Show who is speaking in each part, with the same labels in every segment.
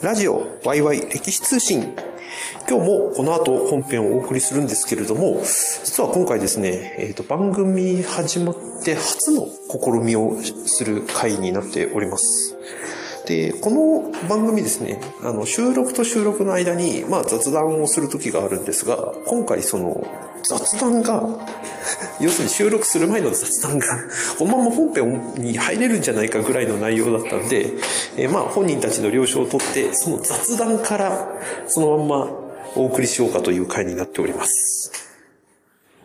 Speaker 1: ラジオワイワイ歴史通信。今日もこの後本編をお送りするんですけれども、実は今回ですね、えっ、と、番組始まって初の試みをする回になっております。で、この番組ですね、あの、収録と収録の間に、まあ雑談をする時があるんですが、今回その、雑談が、要するに収録する前の雑談が、このまま本編に入れるんじゃないかぐらいの内容だったんで、えーまあ本人たちの了承を取って、その雑談からそのまんまお送りしようかという回になっております。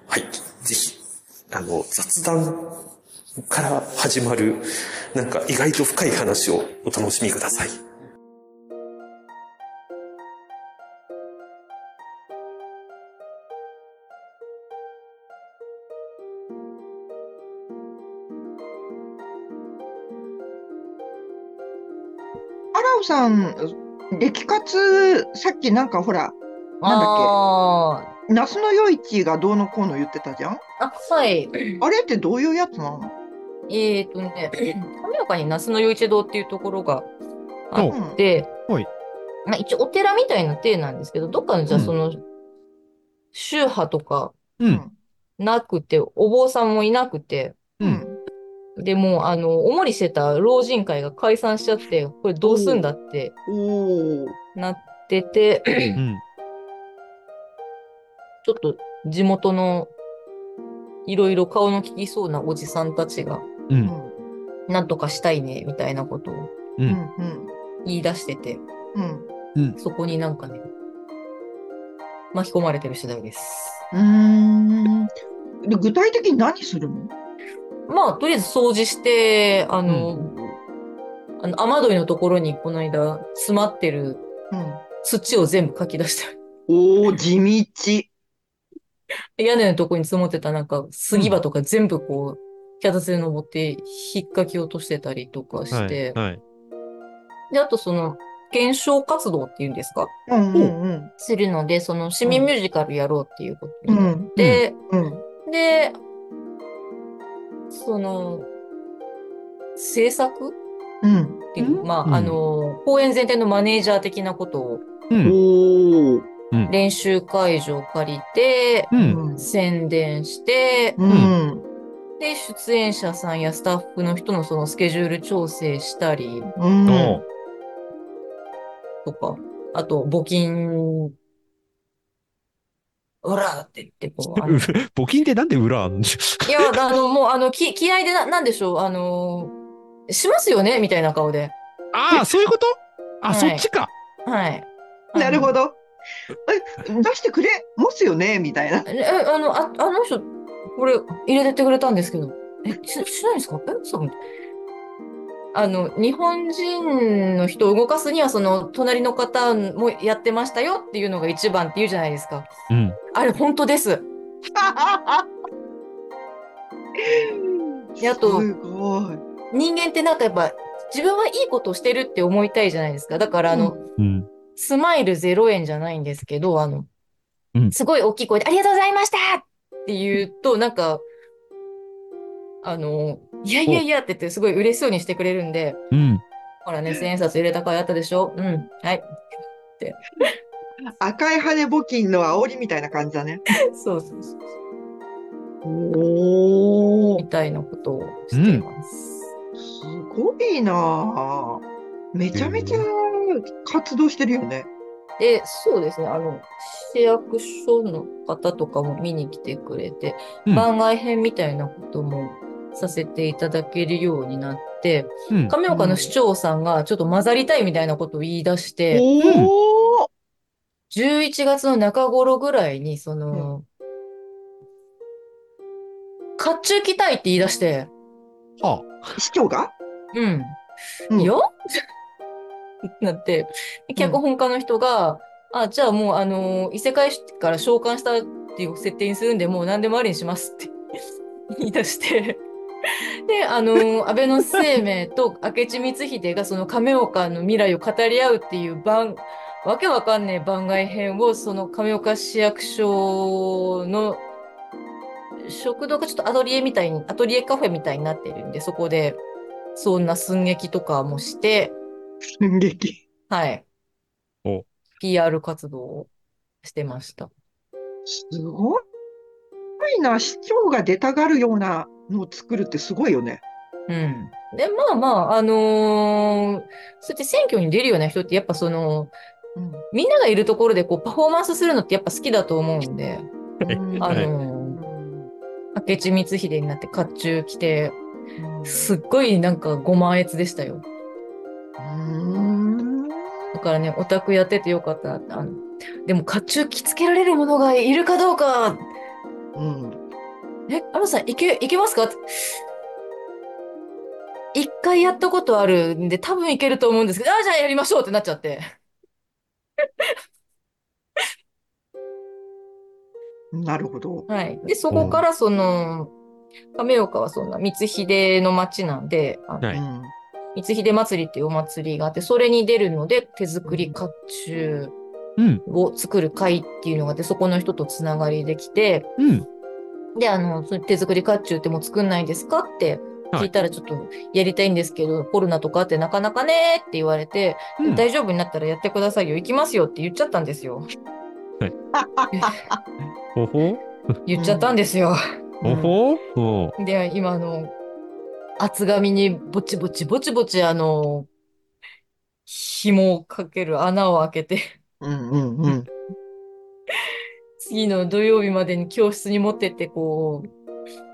Speaker 1: はい。ぜひ、あの、雑談から始まる、なんか意外と深い話をお楽しみください。
Speaker 2: さん、歴活、さっきなんかほら、なんだっ
Speaker 3: あ
Speaker 2: け、那須の余市がどうのこうの言ってたじゃん？
Speaker 3: ーあ、はい。
Speaker 2: あれってどういうやつなの？
Speaker 3: えっとね、亀岡に那須の余一堂っていうところがあって、
Speaker 4: はい
Speaker 3: まあ一応お寺みたいな体なんですけど、どっかのじゃあ
Speaker 4: うん
Speaker 3: その、宗派とか
Speaker 4: うん。
Speaker 3: なくて、お坊さんもいなくて、
Speaker 4: う。
Speaker 2: うんん。
Speaker 3: でもう、あの、おもりしてた老人会が解散しちゃって、これどうすんだって。なってて、
Speaker 4: うん。
Speaker 3: ちょっと地元のいろいろ顔の利きそうなおじさんたちが、
Speaker 4: う。
Speaker 2: うんん。
Speaker 3: なんとかしたいね、みたいなことを
Speaker 4: う。
Speaker 2: うんん。
Speaker 3: 言い出してて、
Speaker 2: うん。
Speaker 3: そこになんかね、巻き込まれてる次第です。
Speaker 2: うーん。で、具体的に何するの？
Speaker 3: まあ、とりあえず掃除して、あの、あの雨どいのところにこの間詰まってる
Speaker 2: うん。
Speaker 3: 土を全部かき出して、
Speaker 2: おー、地道。
Speaker 3: 屋根のところに積もってたなんか杉場とか全部こう、脚立で登って引っかき落としてたりとかし
Speaker 4: は
Speaker 3: て
Speaker 4: い。、はい。
Speaker 3: で、あとその、検証活動っていうんですか？
Speaker 2: うんうんうん。
Speaker 3: するので、その市民ミュージカルやろうっていうことになっ
Speaker 2: うん。
Speaker 3: て、
Speaker 2: うん。
Speaker 3: で、その、制作？
Speaker 2: うん。
Speaker 3: っていう、
Speaker 2: うん
Speaker 3: まあ、
Speaker 4: うん
Speaker 3: あの、公演全体のマネージャー的なことを
Speaker 4: うん。
Speaker 2: おー。
Speaker 3: 練習会場借りて、
Speaker 4: うん。
Speaker 3: 宣伝して、
Speaker 2: うん。
Speaker 3: で、出演者さんやスタッフの人のそのスケジュール調整したりとか、あと、募金、うらーって言って、こう、
Speaker 4: 募金ってなんで裏あるんでしょ
Speaker 3: いや、あの、もう、あの、き、気合でな、なんでしょう、あの、しますよね？みたいな顔で。
Speaker 4: ああ、そういうこと？あ、
Speaker 3: はい
Speaker 4: そっちか。
Speaker 3: はい。
Speaker 2: なるほ
Speaker 3: ど。
Speaker 2: ど。え、出してくれますよね？みたいな。
Speaker 3: え、あの、あ、あの人、これ、入れてってくれたんですけど、え、し、しないんですか？え、そう。あの、日本人の人を動かすには、その、隣の方もやってましたよっていうのが一番って言うじゃないですか。
Speaker 4: うん。
Speaker 3: あれ、本当です。であと
Speaker 2: すごい。
Speaker 3: 人間ってなんかやっぱ、自分はいいことをしてるって思いたいじゃないですか。だから、あの、
Speaker 4: うん。
Speaker 3: スマイル0円じゃないんですけど、あの、
Speaker 4: うん
Speaker 3: すごい大きい声で、ありがとうございましたって言うと、なんか、あの、いやいやいやって言って、すごい嬉しそうにしてくれるんで、
Speaker 4: うん。
Speaker 3: ほらね、千円札入れた回あったでしょ？うん、はい。
Speaker 2: 赤い羽募金の煽りみたいな感じだね。
Speaker 3: そうそうそう。
Speaker 2: お
Speaker 3: みたいなことをしています。
Speaker 2: すごいなあめちゃめちゃ活動してるよね。
Speaker 3: で、そうですね、あの、市役所の方とかも見に来てくれて、
Speaker 4: うん
Speaker 3: 番外編みたいなこともさせていただけるようになって、
Speaker 4: うん。
Speaker 3: 亀岡の市長さんがちょっと混ざりたいみたいなことを言い出して、
Speaker 2: おお、
Speaker 3: 11月の中頃ぐらいに、その、甲冑着たいって言い出して、
Speaker 4: は
Speaker 2: 市長が？
Speaker 3: うん。
Speaker 2: うん。
Speaker 3: いや なって、で脚本家の人が、あ、じゃあもう、あの異世界から召喚したっていう設定にするんで、もう何でもありにしますって。言い出して、で、あの安倍の生命と明智光秀がその亀岡の未来を語り合うっていう番、わけわかんねえ番外編を、その亀岡市役所の食堂がちょっとアトリエみたいに、アトリエカフェみたいになってるんで、そこで、そんな寸劇とかもして、
Speaker 2: 寸劇。
Speaker 3: はい。
Speaker 4: お
Speaker 3: PR 活動をしてました。
Speaker 2: すごいな。市長が出たがるようなのを作るってすごいよね。
Speaker 3: うん。で、まあまあ、あのーそうやって選挙に出るような人ってやっぱその、
Speaker 2: うん。
Speaker 3: みんながいるところでこうパフォーマンスするのってやっぱ好きだと思うんで、
Speaker 2: うん
Speaker 3: あ
Speaker 4: はい。
Speaker 3: のー明智光秀になって甲冑着て、
Speaker 2: うん。
Speaker 3: すっごいなんかご満悦でしたよ。
Speaker 2: うん。
Speaker 3: だからね、オタクやっててよかった。あのでも甲冑着付けられる者がいるかどうか、
Speaker 2: うん。
Speaker 3: え、アロさん、いけ、いけますか？一回やったことあるんで、多分いけると思うんですけど、ああ、じゃあやりましょうってなっちゃって。
Speaker 2: なるほど。
Speaker 3: はい。で、そこからその、亀岡はそんな光秀の町なんで、あの
Speaker 4: はい
Speaker 2: うん
Speaker 3: 光秀祭りっていうお祭りがあって、それに出るので、手作り甲冑
Speaker 4: うん。
Speaker 3: を作る会っていうのがあって、そこの人とつながりできて、
Speaker 4: うん。
Speaker 3: で、あの、手作り甲冑ってもう作んないんですかって聞いたらちょっとやりたいんですけど、コロナとかあってなかなかねって言われて、
Speaker 4: うん。
Speaker 3: 大丈夫になったらやってくださいよ、行きますよって言っちゃったんですよ。
Speaker 4: ほほ？
Speaker 3: 言っちゃったんですよ。
Speaker 4: ほほ？お
Speaker 3: で、今、あの、厚紙にぼちぼちぼちぼち、あの、紐をかける穴を開けて、
Speaker 2: うんうんうん。
Speaker 3: 次の土曜日までに教室に持ってって、こう、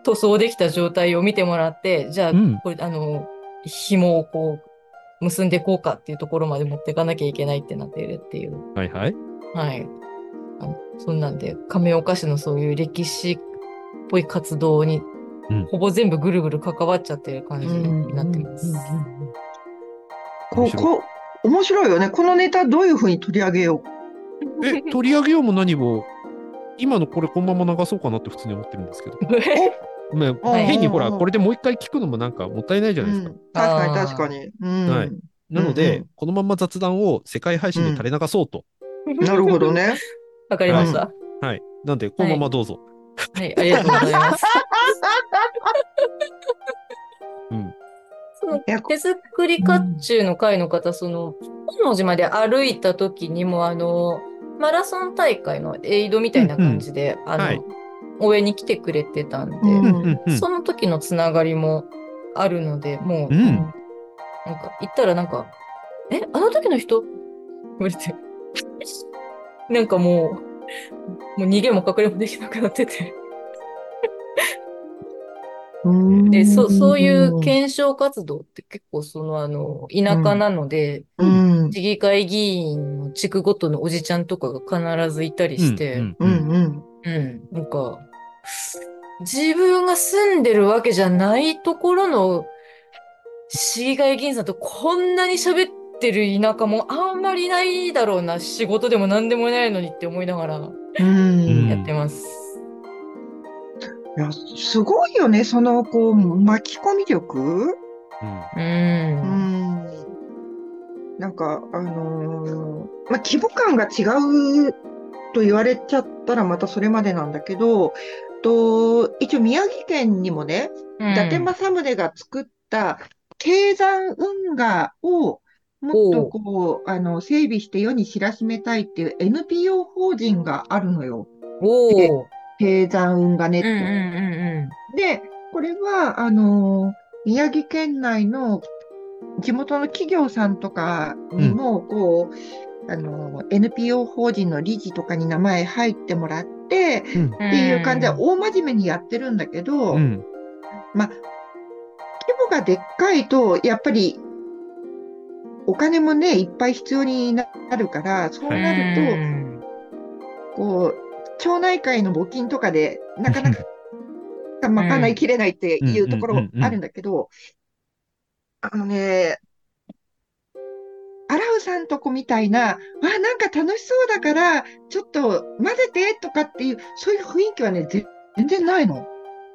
Speaker 3: 塗装できた状態を見てもらって、じゃあ、
Speaker 4: うん
Speaker 3: これ、あの、紐をこう、結んでいこうかっていうところまで持っていかなきゃいけないってなっているっていう。
Speaker 4: はいはい。
Speaker 3: はい。あのそんなんで、亀岡市のそういう歴史っぽい活動に、
Speaker 4: うん
Speaker 3: ほぼ全部ぐるぐる関わっちゃってる感じになってます。
Speaker 2: うんうんうんここ面白いよね。このネタどういうふうに取り上げよ
Speaker 4: え、取り上げようも何も、今のこれこのまま流そうかなって普通に思ってるんですけど。まあ
Speaker 3: はい
Speaker 4: 変にほら、これでもう一回聞くのもなんかもったいないじ
Speaker 2: う。
Speaker 4: ゃないですか。
Speaker 2: うん確かに確かに。うん
Speaker 4: はいなので、
Speaker 2: うんうん
Speaker 4: このまま雑談を世界配信で垂れ流そうと。
Speaker 2: なるほどね。
Speaker 3: わかりました。
Speaker 4: はい。なんで、このままどうぞ。
Speaker 3: はい、ありがとうございます。
Speaker 4: うん。
Speaker 3: その
Speaker 2: いや
Speaker 3: 手作り甲冑の会の方、その、本能寺まで歩いた時にも、あの、マラソン大会のエイドみたいな感じで、あの、
Speaker 4: はい。
Speaker 3: 応援に来てくれてたんで、
Speaker 2: うん
Speaker 4: うんうん。うん
Speaker 3: その時のつながりもあるので、もう、
Speaker 4: うん。
Speaker 3: なんか、行ったらなんか、え、あの時の人？言われて、なんかもう、もう逃げも隠れもできなくなってて。で、そ、そういう検証活動って結構そのあの、田舎なので、
Speaker 2: うん。
Speaker 3: 市議会議員の地区ごとのおじちゃんとかが必ずいたりして、
Speaker 4: うん
Speaker 2: うんうん。
Speaker 3: うん、なんか、自分が住んでるわけじゃないところの市議会議員さんとこんなに喋ってる田舎もあんまりないだろうな、仕事でも何でもないのにって思いながら
Speaker 2: うん。
Speaker 3: やってます。
Speaker 2: いや、すごいよね、その、こう、巻き込み力？
Speaker 4: うん
Speaker 3: う。
Speaker 2: うんん。なんか、あのーまあ、規模感が違うと言われちゃったらまたそれまでなんだけど、と、一応宮城県にもね、伊達政宗が作った低山運河をもっとこう、あの、整備して世に知らしめたいっていう NPO 法人があるのよ。
Speaker 3: おー。
Speaker 2: 低山運河ネッ
Speaker 3: うんうん
Speaker 2: ト。
Speaker 3: うん
Speaker 2: で、これは、あの、宮城県内の地元の企業さんとかにも、こう、あの、NPO 法人の理事とかに名前入ってもらって、
Speaker 4: うん
Speaker 3: うん。
Speaker 2: っていう感じで大真面目にやってるんだけど、
Speaker 4: うん。
Speaker 2: まあ、規模がでっかいと、やっぱり、お金もね、いっぱい必要になるから、そうなると、
Speaker 3: うん
Speaker 2: こう、町内会の募金とかで、なかなか賄いきれないっていうところもあるんだけど、あのね、アラウさんとこみたいな、わあ、なんか楽しそうだから、ちょっと混ぜてとかっていう、そういう雰囲気はね、ぜ全然ないの。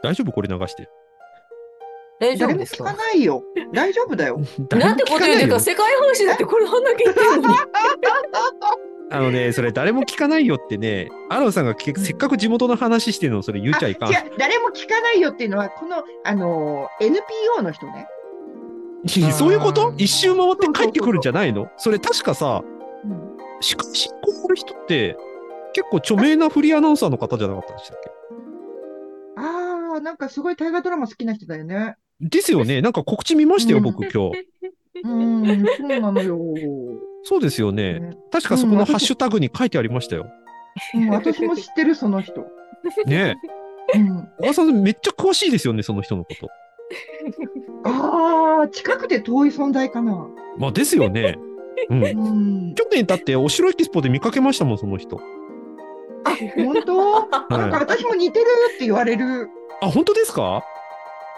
Speaker 4: 大丈夫？これ流して。
Speaker 3: 大丈
Speaker 2: 誰も聞か？
Speaker 3: 夫ですか
Speaker 2: ないよ。大丈夫だよ。
Speaker 3: なんてこと言うんですか世界配信だってこれあんだけ言ってるの？に。
Speaker 4: あのね、それ誰も聞かないよってね、アロンさんがけせっかく地元の話してるのそれ言っちゃいかん。
Speaker 2: あ違う、誰も聞かないよっていうのは、この、あの、NPO の人ね。
Speaker 4: そういうこと？
Speaker 3: うん
Speaker 4: 一周回って帰ってくるんじゃないの？それ確かさ、
Speaker 2: うん
Speaker 4: 司会進行する人って、結構著名なフリーアナウンサーの方じゃなかったでしたっ
Speaker 2: ああ、なんかすごい大河ドラマ好きな人だよね。
Speaker 4: けですよね。なんか告知見ましたよ、
Speaker 2: うん
Speaker 4: 僕今日。
Speaker 2: うん、そうなのよ。
Speaker 4: そうですよね。
Speaker 2: ね
Speaker 4: 確かそこの
Speaker 2: うん
Speaker 4: ハッシュタグに書いてありましたよ。
Speaker 2: うん、私も知ってる、その人。
Speaker 4: ね
Speaker 2: うん、
Speaker 4: え。小川さんめっちゃ詳しいですよね、その人のこと。
Speaker 2: ああ、近くて遠い存在かな。
Speaker 4: まあですよね。うん
Speaker 2: う。ん、
Speaker 4: 去年だってお城エキスポで見かけましたもん、その人。
Speaker 2: 本当？なんか
Speaker 4: はい。
Speaker 2: 私も似てるって言われる。
Speaker 4: あ、本当ですか？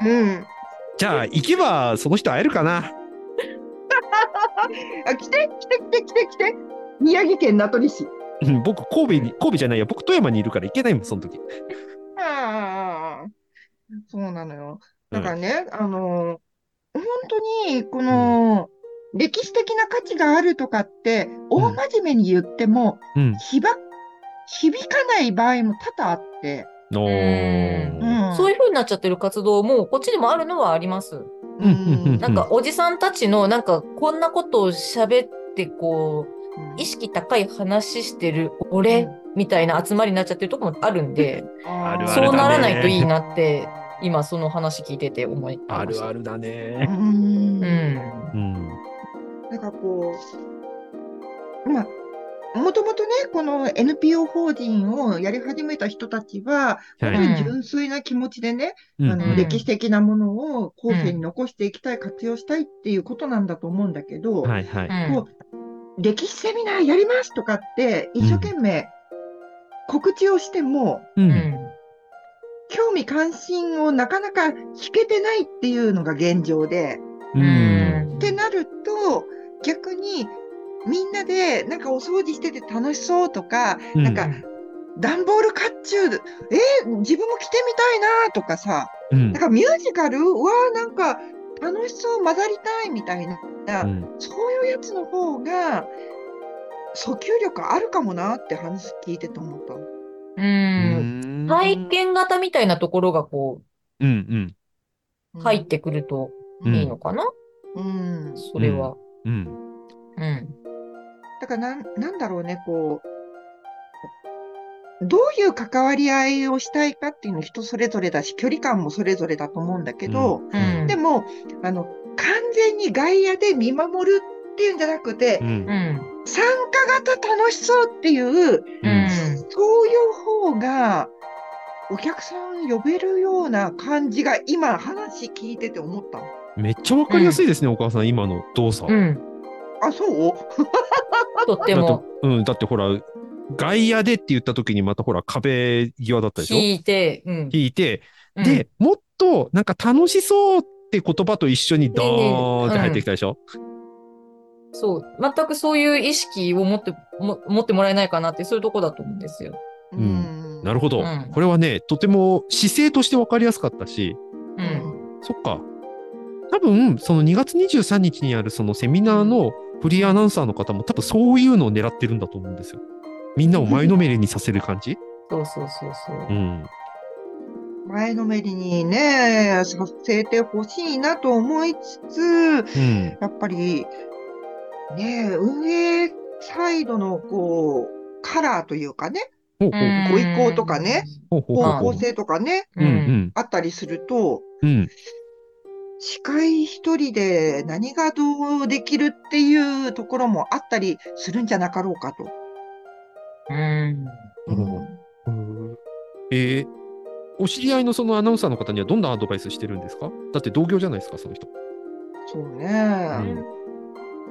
Speaker 2: うん。
Speaker 4: じゃあ、行けばその人会えるかな。
Speaker 2: あ、来て、来て、来て、来て、来て。宮城県名取市。
Speaker 4: うん僕、神戸に、神戸じゃないや、僕、富山にいるから行けないもん、その時。
Speaker 2: ああ、そうなのよ。だからね、あの、本当に、この、歴史的な価値があるとかって、大真面目に言っても、
Speaker 4: うん。
Speaker 2: ひば、響かない場合も多々あって、
Speaker 4: お
Speaker 3: う
Speaker 4: ー。
Speaker 2: うん
Speaker 3: そういう風になっちゃってる活動も、こっちにもあるのはあります。
Speaker 4: うん。うん。うん。
Speaker 3: なんか、おじさんたちの、なんか、こんなことを喋って、こう、
Speaker 2: うん。
Speaker 3: 意識高い話してる俺、みたいな集まりになっちゃってるとこもあるんで、そうならないといいなって、今その話聞いてて思い。
Speaker 4: あるあるだ
Speaker 2: う
Speaker 4: ね。
Speaker 2: ん
Speaker 3: うん。
Speaker 4: うん。
Speaker 2: なんかこう、まあ、もともとね、この NPO 法人をやり始めた人たちは、
Speaker 4: はい。
Speaker 2: 本当に純粋な気持ちでね、
Speaker 4: うん
Speaker 2: あの、
Speaker 3: うん
Speaker 2: 歴史的なものを後世に残していきたい、活用したいっていうことなんだと思うんだけど、
Speaker 4: はいはい。
Speaker 2: こう歴史セミナーやりますとかって、一生懸命告知をしても、
Speaker 4: う。
Speaker 3: うんん。
Speaker 2: 興味関心をなかなか引けてないっていうのが現状で、
Speaker 4: う。
Speaker 3: うんん。
Speaker 2: ってなると、逆にみんなでなんかお掃除してて楽しそうとか、
Speaker 4: うん
Speaker 2: なんか段ボール甲冑、えー自分も着てみたいなとかさ、
Speaker 4: うん
Speaker 2: なんかミュージカル？わあなんか楽しそう混ざりたいみたいな、
Speaker 4: うん
Speaker 2: そういうやつの方が訴求力あるかもなって話聞いてて思った。
Speaker 3: う。
Speaker 4: うんん
Speaker 3: 体験型みたいなところがこ
Speaker 4: うん
Speaker 3: う、入ってくると
Speaker 4: うん
Speaker 3: いいのかな？
Speaker 2: うん。
Speaker 3: それは。
Speaker 4: うん。うん。
Speaker 3: うん。
Speaker 2: だからなん、なんだろうね、こう、どういう関わり合いをしたいかっていうの人それぞれだし、距離感もそれぞれだと思うんだけど、
Speaker 3: うん。
Speaker 2: でも、あの、完全に外野で見守るっていうんじゃなくて
Speaker 4: う、ん
Speaker 3: うん。
Speaker 2: 参加型楽しそうっていう、
Speaker 3: うん。
Speaker 2: そういう方が、お客さん呼べるような感じが今話聞いてて思ったの。
Speaker 4: めっちゃわかりやすいですね、お母さん、今の動作。
Speaker 3: うん。
Speaker 2: あ、そう？
Speaker 3: とって
Speaker 4: だって
Speaker 3: も、
Speaker 4: うん、だってほら、外野でって言った時にまたほら、壁際だったでしょ？
Speaker 3: 聞いて、うん。
Speaker 4: 引いて、
Speaker 3: うん、
Speaker 4: で、もっとなんか楽しそうって言葉と一緒にドーンって入ってきたでしょ、
Speaker 3: そう、全くそういう意識を持って、も持ってもらえないかなって、そういうとこだと思うんですよ。
Speaker 2: うん
Speaker 4: なるほど、
Speaker 3: うん
Speaker 4: これはね、とても姿勢としてわかりやすかったし、
Speaker 3: う。
Speaker 2: うんん。
Speaker 4: そっか。多分、その2月23日にあるそのセミナーのフリーアナウンサーの方も多分そういうのを狙ってるんだと思うんですよ。みんなを前のめりにさせる感じ？
Speaker 3: そうそうそうそう。
Speaker 4: うん。
Speaker 2: 前のめりにね、させてほしいなと思いつつ、
Speaker 4: うん。
Speaker 2: やっぱり、ね、運営サイドのこう、カラーというかね、ご意向とかね、方向性とかね。あったりすると、
Speaker 4: うん。
Speaker 2: 司会一人で何がどうできるっていうところもあったりするんじゃなかろうかと。
Speaker 3: うん。
Speaker 4: うんうんえーお知り合いのそのアナウンサーの方にはどんなアドバイスしてるんですか？だって同業じゃないですか、その人。
Speaker 2: そうね、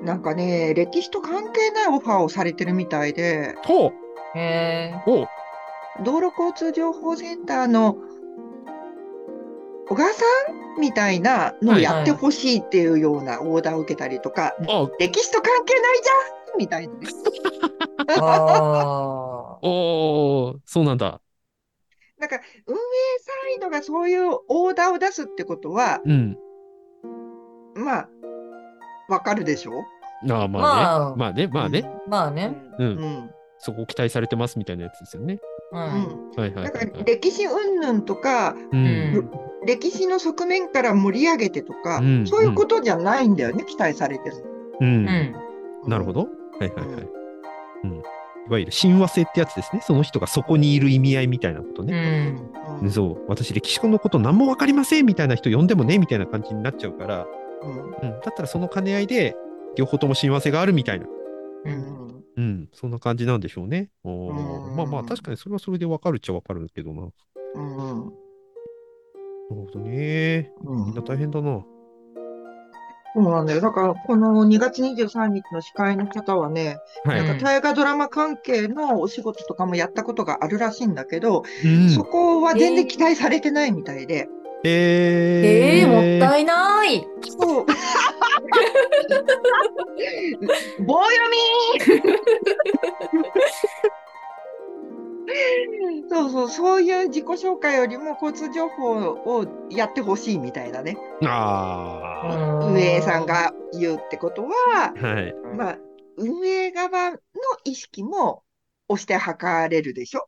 Speaker 2: なんかね、歴史と関係ないオファーをされてるみたいで、
Speaker 4: ほう
Speaker 3: へえ。
Speaker 4: ほう
Speaker 2: 道路交通情報センターの小川さんみたいなのをやってほしいっていうようなオーダーを受けたりとか、
Speaker 4: あ、
Speaker 2: 歴史と関係ないじゃんみたいなね。
Speaker 3: ああ。
Speaker 4: おーそうなんだ。
Speaker 2: なんか運営サイドがそういうオーダーを出すってことは、
Speaker 4: うん。
Speaker 2: まあ、わかるでしょ？
Speaker 4: ああ、ま
Speaker 3: まあ
Speaker 4: あね。まあね、まあね。
Speaker 3: まあね。
Speaker 4: うん
Speaker 2: うん。
Speaker 4: そこ期待されてますみたいなやつですよね。
Speaker 3: う。
Speaker 2: うんん。
Speaker 4: はいはいはい
Speaker 2: だから
Speaker 4: はい。
Speaker 2: 歴史云々とか、
Speaker 4: う。
Speaker 3: うんん。
Speaker 2: 歴史の側面から盛り上げてとか、
Speaker 4: うん
Speaker 2: そういうことじゃないんだよね、期待されてる。
Speaker 4: うん。
Speaker 3: うん。
Speaker 4: なるほど。はいはいはい。うん。いわゆる親和性ってやつですね。その人がそこにいる意味合いみたいなこと
Speaker 3: う
Speaker 4: ね。
Speaker 3: ん。
Speaker 2: うん
Speaker 4: そう。私、歴史のこと何もわかりませんみたいな人呼んでもねみたいな感じになっちゃうから、
Speaker 2: うん
Speaker 4: うん。だったらその兼ね合いで、両方とも親和性があるみたいな。
Speaker 3: う。
Speaker 2: うんん
Speaker 4: うん。そんな感じなんでしょうね。おー
Speaker 2: うん
Speaker 4: まあまあ、確かにそれはそれでわかるっちゃわかるけどな。なる
Speaker 2: うん
Speaker 4: ほどね。
Speaker 2: うん
Speaker 4: みんな大変だな。
Speaker 2: そうなんだよ。だから、この2月23日の司会の方はね、
Speaker 4: はい。
Speaker 3: うん
Speaker 2: なんか大河ドラマ関係のお仕事とかもやったことがあるらしいんだけど、
Speaker 4: うん
Speaker 2: そこは全然期待されてないみたいで。
Speaker 3: ええ
Speaker 4: え
Speaker 3: もったいない。
Speaker 2: そう。棒読み そうそう、そういう自己紹介よりも交通情報をやってほしいみたいなね。
Speaker 4: あ
Speaker 2: 運営さんが言うってことは、
Speaker 4: あ。はい。
Speaker 2: まあ、運営側の意識も押して測れるでしょ？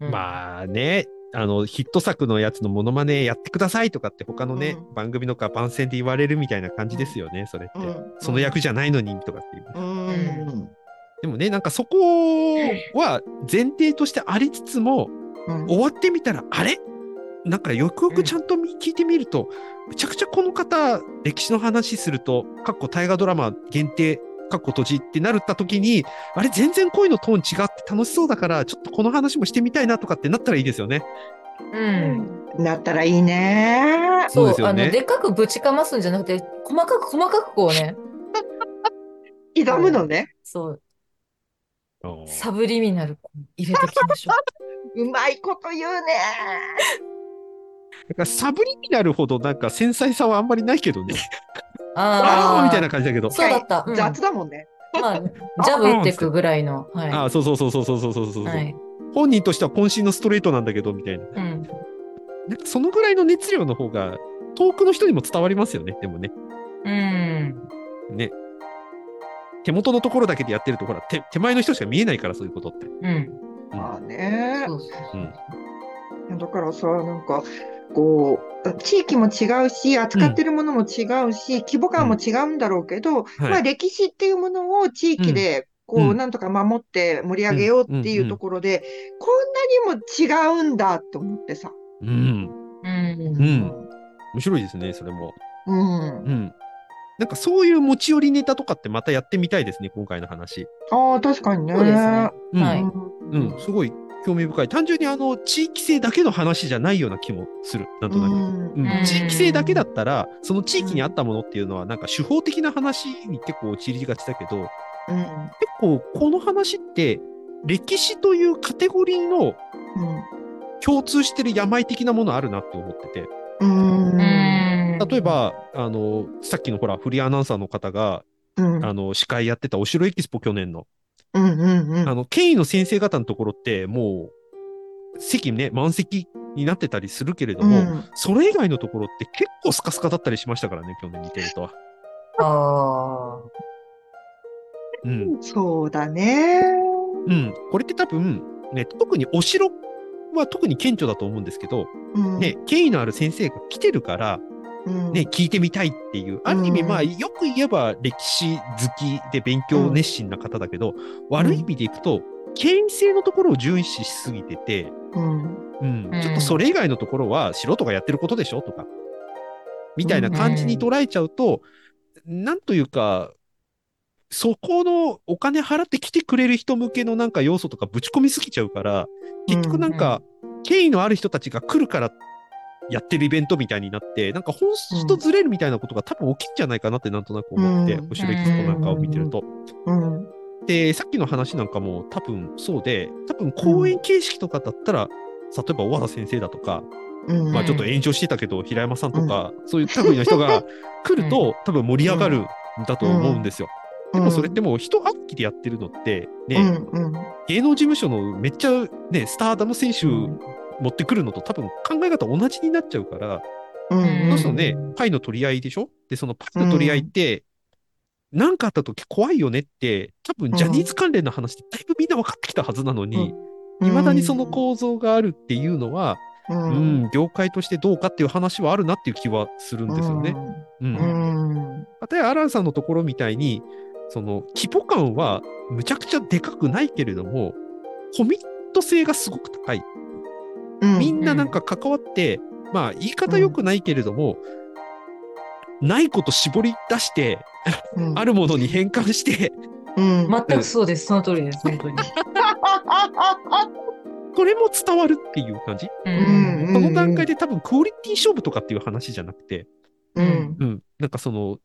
Speaker 3: うん
Speaker 4: まあね、あの、ヒット作のやつのモノマネやってくださいとかって他のね、
Speaker 2: うん
Speaker 4: 番組とか番宣で言われるみたいな感じですよね、それって。
Speaker 2: うん
Speaker 4: その役じゃないのにとかっていう。
Speaker 2: うん。
Speaker 4: でもね、なんかそこは前提としてありつつも、
Speaker 2: うん
Speaker 4: 終わってみたら、あれ？なんかよくよくちゃんとみ聞いてみると、めちゃくちゃこの方、歴史の話すると、かっこ大河ドラマ限定、かっこ閉じってなった時に、あれ全然声のトーン違って楽しそうだから、ちょっとこの話もしてみたいなとかってなったらいいですよね。
Speaker 3: うん。
Speaker 2: なったらいいね。
Speaker 3: そう、
Speaker 4: そうですよね
Speaker 3: あの、でっかくぶちかますんじゃなくて、細かく細かくこうね、
Speaker 2: 挑むのね。
Speaker 3: そう、サブリミナル入れていきましょう。
Speaker 2: うまいこと言うね。
Speaker 4: だからサブリミナルほどなんか繊細さはあんまりないけどね。あ
Speaker 3: ああ、
Speaker 4: あみたいな感じだけど。
Speaker 3: そうだった。うん
Speaker 2: 雑だもんね。
Speaker 3: まあ、ジャブ打ってくぐらいの。はい。
Speaker 4: ああ、そうそうそうそうそうそうそうそう、
Speaker 3: はい。
Speaker 4: 本人としては渾身のストレートなんだけど、みたいな。
Speaker 3: うん。
Speaker 4: なんかそのぐらいの熱量の方が、遠くの人にも伝わりますよね、でもね。
Speaker 3: うん。
Speaker 4: ね。手元のところだけでやってると、ほら、手手前の人しか見えないから、そういうことって。
Speaker 3: うん。
Speaker 2: まあね。だからさ、なんか、こう、地域も違うし、扱ってるものも違うし、規模感も違うんだろうけど、まあ歴史っていうものを地域で、こう、
Speaker 4: うん
Speaker 2: なんとか守って盛り上げようっていうところで、こんなにも違うんだと思ってさ。
Speaker 4: うん。
Speaker 3: う。
Speaker 4: うんん。面白いですね、それも。
Speaker 2: うん。
Speaker 4: うん。なんかそういう持ち寄りネタとかってまたやってみたいですね、今回の話。
Speaker 2: ああ、確かにね。
Speaker 3: そうですね。
Speaker 4: うん
Speaker 3: はい。
Speaker 4: うん、すごい興味深い。単純にあの、地域性だけの話じゃないような気もする。なんとなく。
Speaker 2: うん
Speaker 4: 地域性だけだったら、その地域にあったものっていうのは、なんか手法的な話に結構陥りがちだけど、結
Speaker 2: うん。
Speaker 4: 構この話って、歴史というカテゴリーの共通してる病的なものあるなって思ってて。
Speaker 2: うん。うん。
Speaker 4: 例えば、あの、さっきのほら、フリーアナウンサーの方が、
Speaker 2: うん。
Speaker 4: あの、司会やってたお城エキスポ去年の、
Speaker 2: うん。うん。うん。
Speaker 4: あの、権威の先生方のところって、もう、席ね、満席になってたりするけれども、
Speaker 2: うん
Speaker 4: それ以外のところって結構スカスカだったりしましたからね、去年見てると。
Speaker 3: あ
Speaker 4: うん。
Speaker 2: そうだね。
Speaker 4: うん。これって多分、ね、特にお城は特に顕著だと思うんですけど、
Speaker 2: うん。
Speaker 4: ね、権威のある先生が来てるから、
Speaker 2: うん。
Speaker 4: ね、聞いてみたいっていう、ある意味、
Speaker 2: うん
Speaker 4: まあ、よく言えば歴史好きで勉強熱心な方だけど、悪い意味でいくと、権威性のところを重視しすぎてて、
Speaker 2: うん。
Speaker 4: うん。
Speaker 3: うん。
Speaker 4: ちょっとそれ以外のところは素人がやってることでしょ？とか、みたいな感じに捉えちゃうと、なんというか、そこのお金払って来てくれる人向けのなんか要素とかぶち込みすぎちゃうから、結局なんか、権威のある人たちが来るからやってるイベントみたいになって、なんか本質とずれるみたいなことが多分起きるんじゃないかなってなんとなく思って、
Speaker 2: うん
Speaker 4: お城エキスポなんかを見てると。
Speaker 2: うん。
Speaker 4: で、さっきの話なんかも多分そうで、多分講演形式とかだったら、例えば小原先生だとか、
Speaker 2: うん。
Speaker 4: まあちょっと炎上してたけど、平山さんとか、そういう類の人が来ると、多分盛り上がるんだと思うんですよ。でもそれってもう人あっきでやってるのって、ね、
Speaker 2: うん。うん。
Speaker 4: 芸能事務所のめっちゃね、スターダム選手
Speaker 2: うん
Speaker 4: 持ってくるのと多分考え方同じになっちゃうから、
Speaker 2: うん。
Speaker 4: そうするとね、パイの取り合いでしょ？で、そのパイの取り合いって、何かあった時怖いよねって、多分ジャニーズ関連の話ってだいぶみんな分かってきたはずなのに、未だにその構造があるっていうのは、
Speaker 2: う
Speaker 4: うんん、業界としてどうかっていう話はあるなっていう気はするんですよね。うん。
Speaker 2: うん。
Speaker 4: かたやアランさんのところみたいに、その規模感はむちゃくちゃでかくないけれども、コミット性がすごく高い。
Speaker 2: うん
Speaker 4: みんななんか関わって、まあ言い方良くないけれども、ないこと絞り出して、
Speaker 2: うん
Speaker 4: あるものに変換して、
Speaker 2: うん
Speaker 3: 全くそうです。その通りです。本当に。
Speaker 4: これも伝わるっていう感じ？
Speaker 3: う
Speaker 2: うん
Speaker 3: ん。
Speaker 4: その段階で多分クオリティ勝負とかっていう話じゃなくて、
Speaker 2: うん
Speaker 4: うん、なんかその、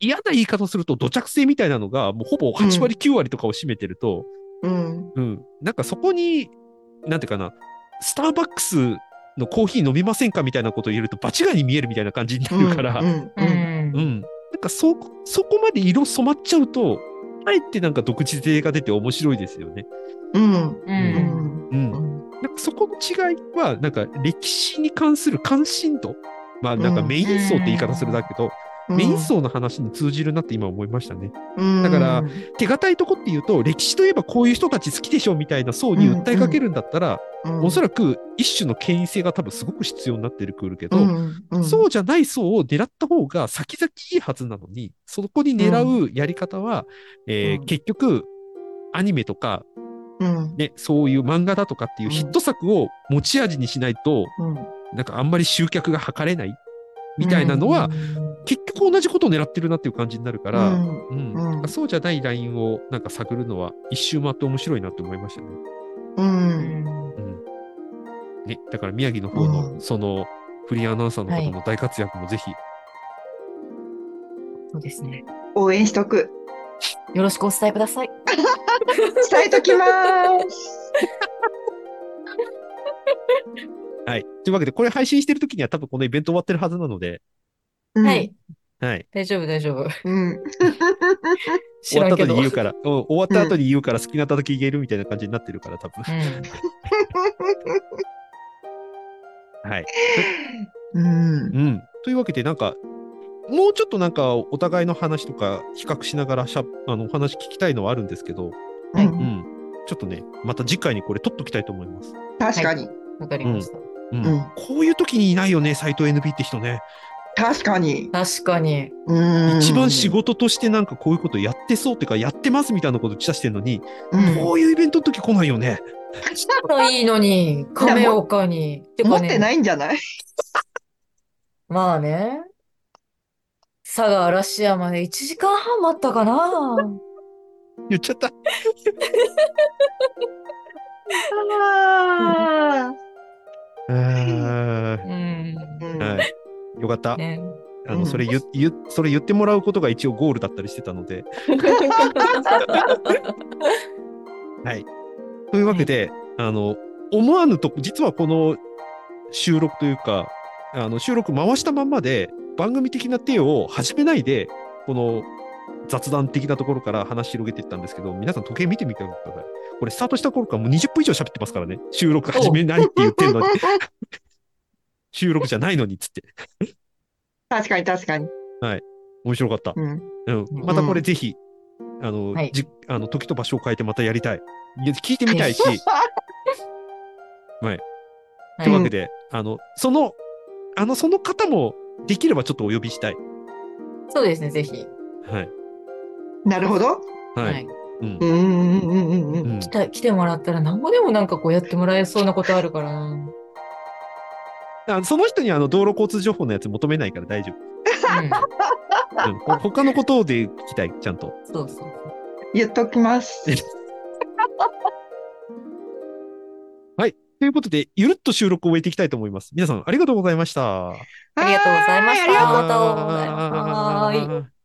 Speaker 4: 嫌な言い方をすると土着性みたいなのがもうほぼ8割9割とかを占めてると、
Speaker 2: うん
Speaker 4: うん、なんかそこに、なんていうかな、スターバックスのコーヒー飲みませんかみたいなことを言えると場違いに見えるみたいな感じになるから、
Speaker 2: うん
Speaker 3: う
Speaker 2: うん
Speaker 3: ん
Speaker 4: う。ん。なんかそ、そこまで色染まっちゃうと、あえてなんか独自性が出て面白いですよね。
Speaker 2: うん
Speaker 3: う。
Speaker 2: うんん
Speaker 4: うん。なんかそこの違いは、なんか歴史に関する関心度。まあなんかメイン層って言い方するだけど、メイン層の話に通じるなって今思いましたね。だから手堅いとこっていうと、歴史といえばこういう人たち好きでしょみたいな層に訴えかけるんだったら、おそ
Speaker 2: ら
Speaker 4: らく一種の権威性が多分すごく必要になってくるけど、
Speaker 2: く
Speaker 4: そうじゃない層を狙った方が先々いいはずなのに、そこに狙うやり方は、えー
Speaker 2: うん。
Speaker 4: 結局、アニメとか、
Speaker 2: うん。
Speaker 4: ね、そういう漫画だとかっていうヒット作を持ち味にしないと、
Speaker 2: うん。
Speaker 4: なんかあんまり集客が図れないみたいなのは、結局同じことを狙ってるなっていう感じになるから、
Speaker 2: うん
Speaker 4: うんそうじゃないラインをなんか探るのは一周回って面白いなって思いましたね。
Speaker 2: う
Speaker 3: うんん。
Speaker 4: うん。ね、だから宮城の方の、
Speaker 2: うん
Speaker 4: そのフリーアナウンサーの方の大活躍もぜひ、
Speaker 3: そうですね。
Speaker 2: 応援しとく
Speaker 3: よろしくお伝えください。
Speaker 2: 伝えときます
Speaker 4: はい。というわけで、これ配信してる時には多分このイベント終わってるはずなので、
Speaker 3: はい。
Speaker 4: はい。
Speaker 3: 大丈夫、大丈夫。
Speaker 2: うん。
Speaker 4: 終わった後に言うから、うん、終わった後に言うから好きな時言えるみたいな感じになってるから、多分。はい。
Speaker 2: うん
Speaker 4: うん。というわけで、なんか、もうちょっとなんか、お互いの話とか比較しながらしゃ、あの、お話聞きたいのはあるんですけど、
Speaker 2: うん
Speaker 4: うん。ちょっとね、また次回にこれ取っときたいと思います。
Speaker 2: 確かに
Speaker 3: わかりました。
Speaker 4: うん。
Speaker 2: うん
Speaker 4: こういう時にいないよね、斎藤 NB って人ね。
Speaker 2: 確かに
Speaker 3: 確かに。
Speaker 2: うん
Speaker 4: 一番仕事としてなんかこういうことやってそうっていうか、やってますみたいなこと打ち出してんのに、
Speaker 2: うん
Speaker 4: こういうイベントの時来ないよね。
Speaker 3: したらいいのに、亀岡に。てかね
Speaker 2: 持ってないんじゃない？
Speaker 3: まあね。佐賀嵐山で1時間半待ったかな。
Speaker 4: 言っちゃった。
Speaker 2: あ
Speaker 4: あー
Speaker 3: うん。
Speaker 2: ー
Speaker 4: はい。よかった。
Speaker 3: ね。
Speaker 4: あの、
Speaker 2: うん
Speaker 4: それ言、言、それ言ってもらうことが一応ゴールだったりしてたので。はい。というわけで、あの、思わぬとこ、実はこの収録というか、あの、収録回したまんまで、番組的な手を始めないで、この雑談的なところから話広げていったんですけど、皆さん時計見てみてください。これスタートした頃からもう20分以上喋ってますからね。収録始めないって言ってるのに。収録じゃないのにっつって。
Speaker 2: 確かに確かに
Speaker 4: 面白かった。
Speaker 2: うん
Speaker 4: うん。またこれぜひ、あの、
Speaker 3: はい
Speaker 4: じ、あの、時と場所を変えてまたやりたい。いや、聞いてみたいし、
Speaker 3: はい
Speaker 4: というわけで、あの、その、あの、その方も、できればちょっとお呼びしたい。
Speaker 3: そうですね、ぜひ。
Speaker 4: はい。
Speaker 2: なるほど
Speaker 4: はい。
Speaker 3: はい。
Speaker 4: うん
Speaker 2: う。んうんうんうんうん
Speaker 4: うん
Speaker 3: 来た、来てもらったら何ぼでもなんかこうやってもらえそうなことあるからな。
Speaker 4: あその人にあの道路交通情報のやつ求めないから大丈夫。うん、ほ他のことで聞きたい、ちゃんと。
Speaker 3: うん。そうそうそう。
Speaker 2: 言っときます
Speaker 4: ということで、ゆるっと収録を終えていきたいと思います。皆さん、ありがとうございました。
Speaker 3: ありがとうございました
Speaker 2: ありがとう
Speaker 3: ありがとうございます
Speaker 4: はい